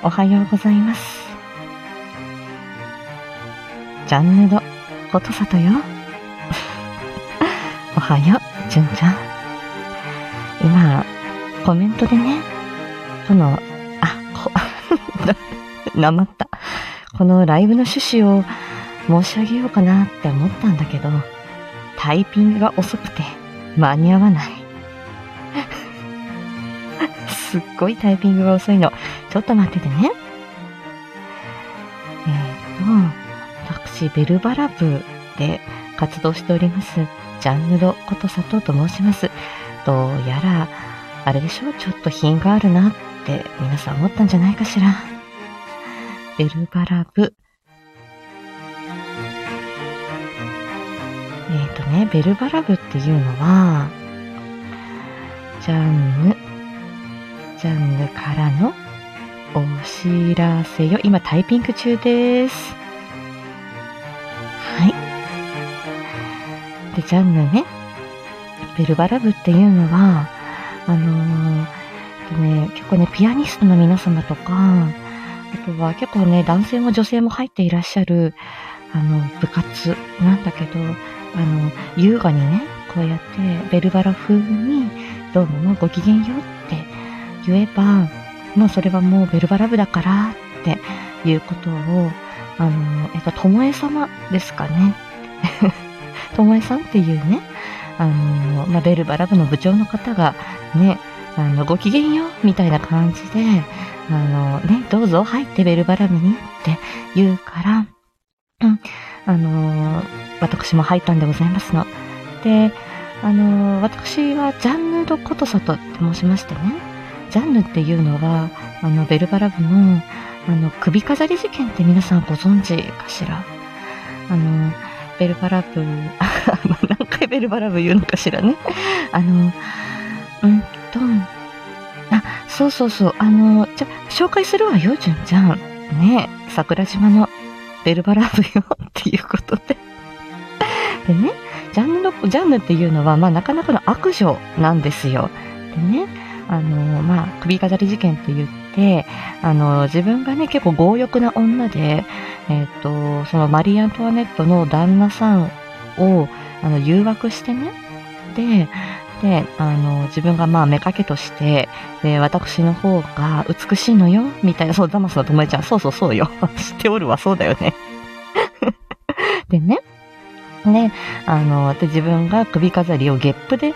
おはようございます。ジャンヌド、ことさとよ。おはよう、じゅんちゃん。今、コメントでね、この、あ、こ、なまった。このライブの趣旨を申し上げようかなって思ったんだけど、タイピングが遅くて間に合わない。すっごいタイピングが遅いの。ちょっと待っててね。えっ、ー、と、私、ベルバラ部で活動しております、ジャンヌロことさとと申します。どうやら、あれでしょうちょっと品があるなって皆さん思ったんじゃないかしら。ベルバラ部。えっ、ー、とね、ベルバラ部っていうのは、ジャンヌ、ジャンヌからのお知らせよ。今タイピング中です。はい。で、ジャンヌね、ベルバラ部っていうのは、あのー、ね、結構ね、ピアニストの皆様とか、あとは結構ね、男性も女性も入っていらっしゃる、あの、部活なんだけど、あの、優雅にね、こうやってベルバラ風に、どうもご機嫌ようって言えば、もうそれはもうベルバラ部だからっていうことを、あの、えっと、ともえ様ですかね。ともえさんっていうね、あの、まあ、ベルバラ部の部長の方がね、あの、ご機嫌よみたいな感じで、あのね、どうぞ入ってベルバラムにって言うから、うん、あの私も入ったんでございますの。で、あの私はジャンヌ・ド・コトサトって申しましてね、ジャンヌっていうのは、あの、ベルバラ部の、あの、首飾り事件って皆さんご存知かしら？あの、ベルバラ部、何回ベルバラ部言うのかしらね？あの、うんと、あ、そうそうそう。あの、じゃ、紹介するわよ、じゅんちゃん。ね桜島のベルバラブよっていうことで。でね、ジャンヌの、ジャンヌっていうのは、まあ、なかなかの悪女なんですよ。でね、あの、まあ、首飾り事件って言って、あの、自分がね、結構強欲な女で、えっ、ー、と、そのマリー・アントワネットの旦那さんを、あの、誘惑してね、で、で、あの、自分がまあ、目かけとして、で、私の方が美しいのよ、みたいな、そう、ザマスの友達ちゃん、そうそうそうよ。知っておるわ、そうだよね。でね、ね、あの、で、自分が首飾りをゲップで、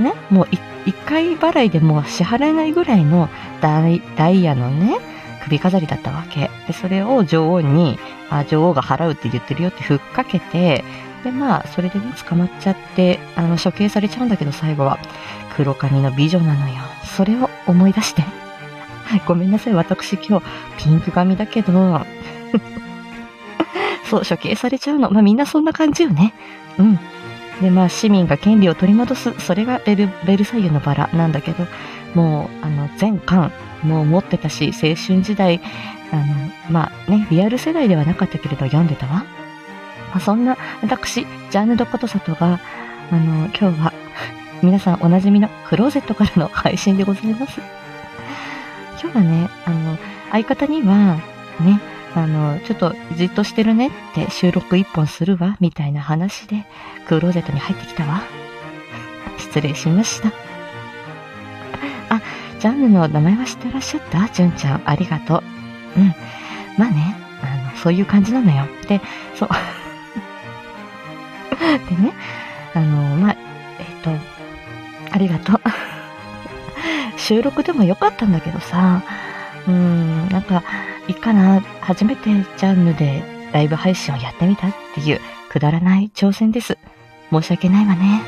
ね、もう一回払いでも支払えないぐらいのダイダイヤのね、首飾りだったわけ。で、それを女王に、あ、女王が払うって言ってるよってふっかけて、で、まあ、それでね、捕まっちゃって、あの、処刑されちゃうんだけど、最後は。黒髪の美女なのよ。それを思い出して。はい、ごめんなさい。私今日、ピンク髪だけど、そう、処刑されちゃうの。まあ、みんなそんな感じよね。うん。で、まあ、市民が権利を取り戻す。それがベル、ベルサイユのバラなんだけど、もう、あの、全巻、もう持ってたし、青春時代、あの、まあね、リアル世代ではなかったけれど読んでたわ。まあ、そんな私、ジャンヌ・ド・コトサトが、あの、今日は皆さんおなじみのクローゼットからの配信でございます。今日はね、あの、相方には、ね、あの、ちょっとじっとしてるねって収録一本するわ、みたいな話で、クローゼットに入ってきたわ。失礼しました。あ、ジャンヌの名前は知ってらっしゃった？じゅんちゃん、ありがとう。うん。まあね、あの、そういう感じなのよ。で、そう。でね、あの、まあ、えっ、ー、と、ありがとう。収録でもよかったんだけどさ、うん、なんか、いいかな、初めてジャンルでライブ配信をやってみたっていうくだらない挑戦です。申し訳ないわね。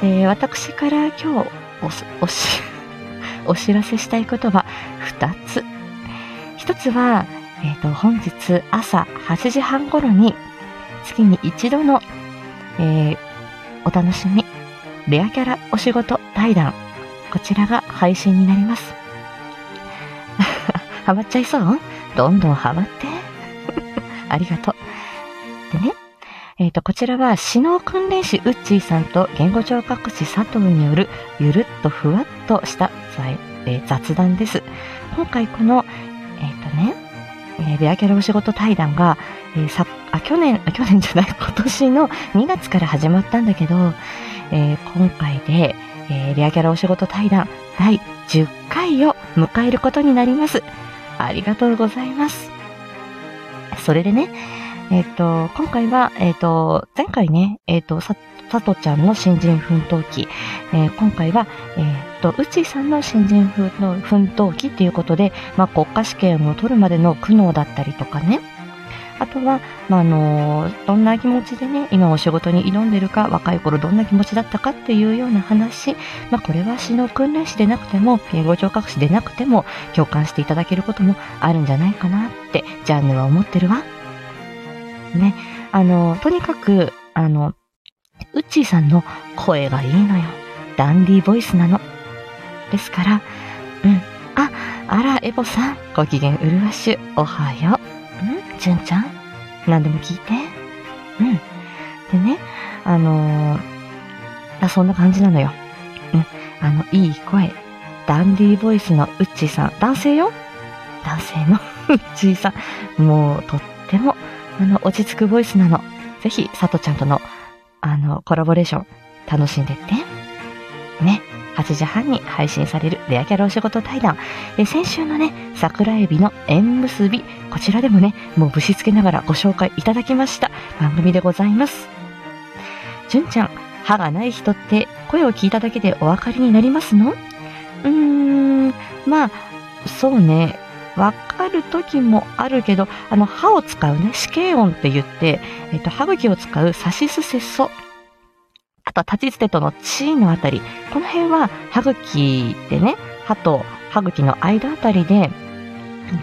で、私から今日お、おし、お知らせしたいことは2つ。1つは、えっ、ー、と、本日朝8時半頃に月に一度の、えー、お楽しみ、レアキャラお仕事対談、こちらが配信になります。ハマっちゃいそう？どんどんハマって。ありがとう。でね、えっ、ー、と、こちらは、死の訓練士ウッチーさんと言語聴覚士佐藤による、ゆるっとふわっとしたえ、雑談です。今回この、えっ、ー、とね、えー、レアキャラお仕事対談が、えー、さあ去年あ、去年じゃない、今年の2月から始まったんだけど、えー、今回で、えー、レアキャラお仕事対談第10回を迎えることになります。ありがとうございます。それでね、えっ、ー、と、今回は、えっ、ー、と、前回ね、えっ、ー、と、さ、さとちゃんの新人奮闘記、え今回は、えっ、と、うちさんの新人奮闘記っていうことで、まあ、国家試験を取るまでの苦悩だったりとかね、あとは、まあ、のどんな気持ちでね、今お仕事に挑んでるか、若い頃どんな気持ちだったかっていうような話、まあ、これは詩の訓練士でなくても、敬語聴覚士でなくても、共感していただけることもあるんじゃないかなって、ジャンヌは思ってるわ。ね、あの、とにかく、あの、ウッチーさんの声がいいのよ。ダンディーボイスなの。ですから、うん。あ、あら、エボさん、ご機嫌うるわしゅ、おはよう。ん純ちゃん？何でも聞いて。うん。でね、あのー、あ、そんな感じなのよ。うん。あの、いい声。ダンディーボイスのウッチーさん。男性よ？男性のウッチーさん。もう、とっても、あの、落ち着くボイスなの。ぜひ、さとちゃんとの、あの、コラボレーション、楽しんでって。ね。8時半に配信されるレアキャラお仕事対談。え先週のね、桜エビの縁結び、こちらでもね、もうぶしつけながらご紹介いただきました番組でございます。純ちゃん、歯がない人って声を聞いただけでお分かりになりますの？うーん、まあ、そうね。わかる時もあるけど、あの、歯を使うね、死刑音って言って、えっと、歯茎を使うサシスセッソとは立ち捨てとの地のあたり、この辺は歯茎でね、歯と歯茎の間あたりで、え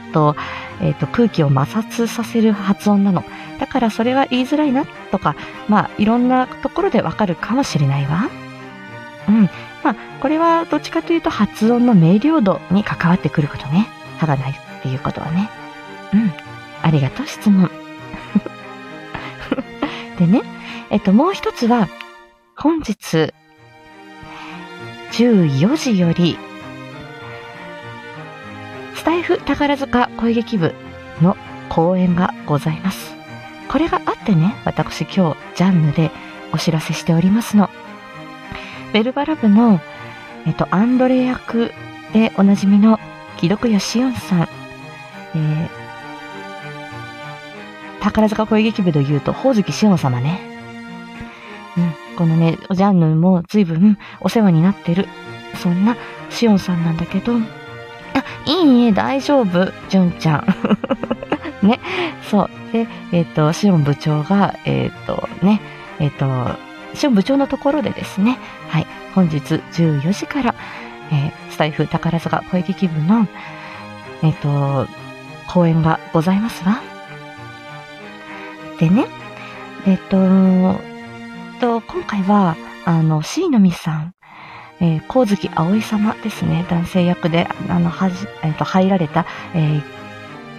っと、えっと、空気を摩擦させる発音なの。だからそれは言いづらいなとか、まあ、いろんなところでわかるかもしれないわ。うん。まあ、これはどっちかというと発音の明瞭度に関わってくることね。歯がないっていうことはね。うん。ありがとう、質問。でね、えっと、もう一つは、本日14時よりスタイフ宝塚声劇部の公演がございます。これがあってね、私今日ジャンヌでお知らせしておりますの。ベルバラ部の、えっと、アンドレ役でおなじみの木戸谷しおんさん、えー、宝塚声劇部で言うと、ほおずきしおん様ね。このね、ジャンヌも随分お世話になってる。そんなシオンさんなんだけど、あ、いいえ、大丈夫、じゅんちゃん。ね、そう。で、えっ、ー、と、シオン部長が、えっ、ー、と、ね、えっ、ー、と、シオン部長のところでですね、はい、本日14時から、えスタイフ宝塚声劇部の、えっ、と、公演がございますわ。でね、えっ、と、と、今回は、あの、C のみさん、えー、光月葵様ですね、男性役で、あの、はじ、えっ、ー、と、入られた、え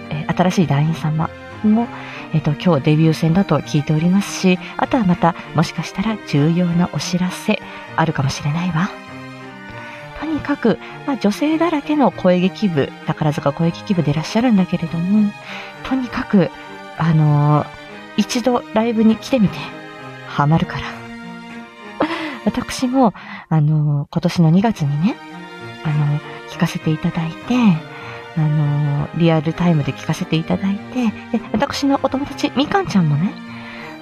ー、新しい団員様も、えっ、と、今日デビュー戦だと聞いておりますし、あとはまた、もしかしたら重要なお知らせ、あるかもしれないわ。とにかく、まあ、女性だらけの声劇部、宝塚声劇部でいらっしゃるんだけれども、とにかく、あの一度ライブに来てみて、ハマるから。私も、あの、今年の2月にね、あの、聞かせていただいて、あの、リアルタイムで聞かせていただいて、で、私のお友達、みかんちゃんもね、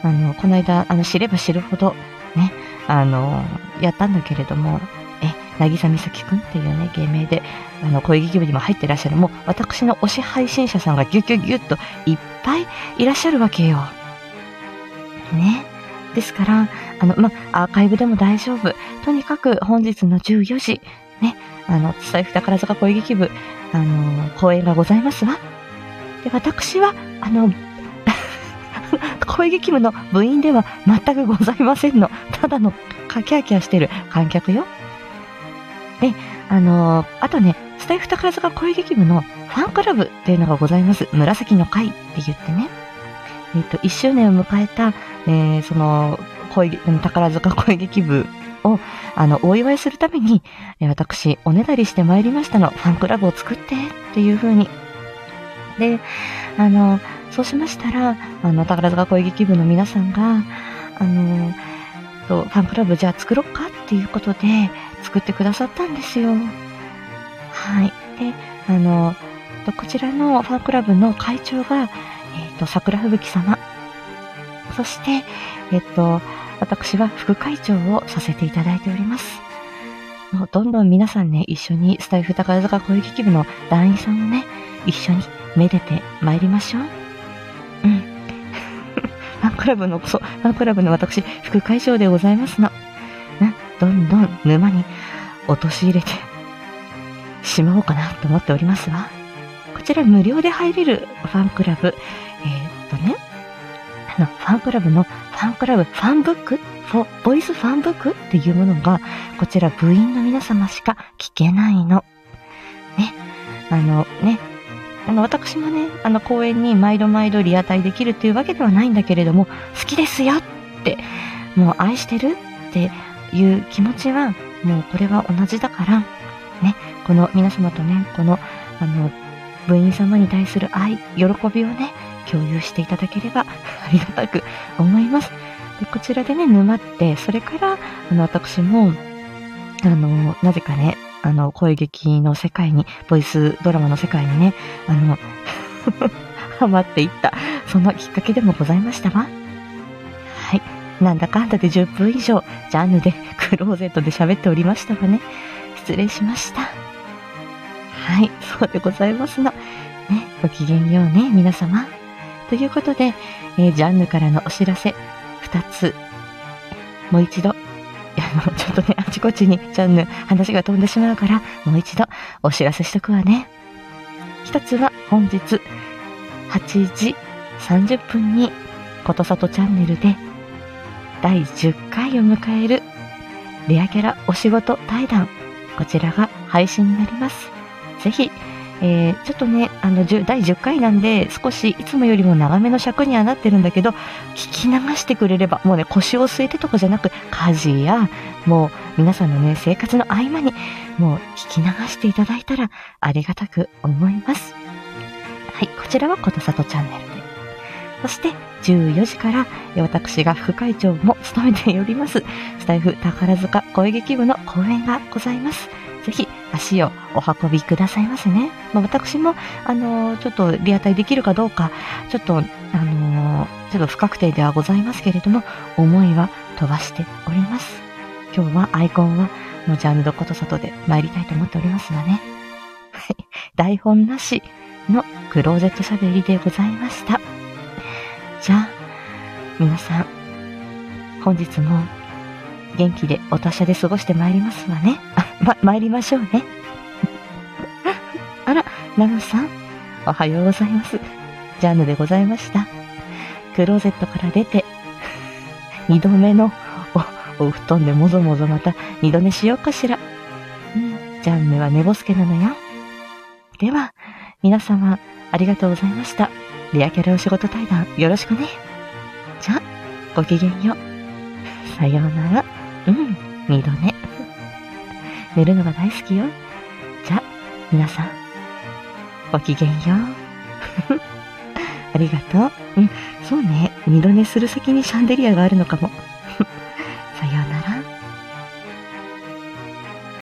あの、この間、あの、知れば知るほど、ね、あの、やったんだけれども、え、なぎさみさきくんっていうね、芸名で、あの、声劇部にも入ってらっしゃる、もう、私の推し配信者さんがギュギュギュッといっぱいいらっしゃるわけよ。ね。ですから、あの、ま、アーカイブでも大丈夫。とにかく本日の14時、ね、あの、スタイフ宝塚声劇部、あの、公演がございますわ。で、私は、あの、声劇部の部員では全くございませんの。ただの、かキャーキャしてる観客よ。で、あの、あとね、スタイフ宝塚声劇部のファンクラブっていうのがございます。紫の会って言ってね。えっ、と、1周年を迎えた、えー、その、声、宝塚声劇部を、あの、お祝いするために、私、おねだりしてまいりましたの。ファンクラブを作ってっていう風に。で、あの、そうしましたら、あの、宝塚恋劇部の皆さんが、あの、と、ファンクラブじゃあ作ろっか？っていうことで作ってくださったんですよ。はい。で、あの、こちらのファンクラブの会長が、えっ、ー、と、桜吹雪様。そして、えっ、と、私は副会長をさせていただいております。もうどんどん皆さんね、一緒にスタイフ宝塚恋劇部の団員さんをね、一緒にめでて参りましょう。うん。ファンクラブの、そう、ファンクラブの私、副会長でございますの。ね、どんどん沼に陥れてしまおうかなと思っておりますわ。こちら無料で入れるファンクラブ。えー、っとね、あの、ファンクラブの、ファンクラブ、ファンブック？フボイスファンブックっていうものが、こちら部員の皆様しか聞けないの。ね。あの、ね。あの、私もね、あの、公演に毎度毎度リアタイできるっていうわけではないんだけれども、好きですよって、もう愛してるっていう気持ちは、もうこれは同じだから、ね、この皆様とね、この、あの、部員様に対する愛、喜びをね、共有していただければ ありがたく思います。でこちらでね、沼って、それから、あの、私も、あの、なぜかね、あの、声劇の世界に、ボイスドラマの世界にね、あの、ハマっていった、そんなきっかけでもございましたわ。はい。なんだかんだで10分以上、ジャンルで、クローゼットで喋っておりましたがね、失礼しました。はい、そうでございますの。ね、ごきげんようね、皆様。ということで、えー、ジャンヌからのお知らせ、二つ、もう一度、あの、ちょっとね、あちこちにジャンヌ話が飛んでしまうから、もう一度お知らせしとくわね。一つは本日、8時30分に、ことさとチャンネルで、第10回を迎える、レアキャラお仕事対談、こちらが配信になります。ぜひ、えー、ちょっとね、あの、第10回なんで、少しいつもよりも長めの尺にはなってるんだけど、聞き流してくれれば、もうね、腰を据えてとかじゃなく、家事や、もう、皆さんのね、生活の合間に、もう、聞き流していただいたら、ありがたく思います。はい、こちらはことさとチャンネルで。そして、14時から、私が副会長も務めております、スタイフ宝塚声劇部の講演がございます。ぜひ足をお運びくださいませね。まあ、私も、あのー、ちょっとリアタイできるかどうか、ちょっと、あのー、ちょっと不確定ではございますけれども、思いは飛ばしております。今日はアイコンは、もうジャンルドことさとで参りたいと思っておりますがね。はい。台本なしのクローゼット喋りでございました。じゃあ、皆さん、本日も元気でお達者で過ごしてまいりますわね。ま、参りましょうね。あら、ナムさん、おはようございます。ジャンヌでございました。クローゼットから出て、二度目のお、お布団でもぞもぞまた二度寝しようかしら。うん、ジャンヌは寝ぼすけなのよ。では、皆様、ありがとうございました。レアキャラお仕事対談、よろしくね。じゃあ、ごきげんよう。さようなら。うん、二度寝。寝るのが大好きよ。じゃ、皆さん、ごきげんよう。ありがとう。うん、そうね。二度寝する先にシャンデリアがあるのかも。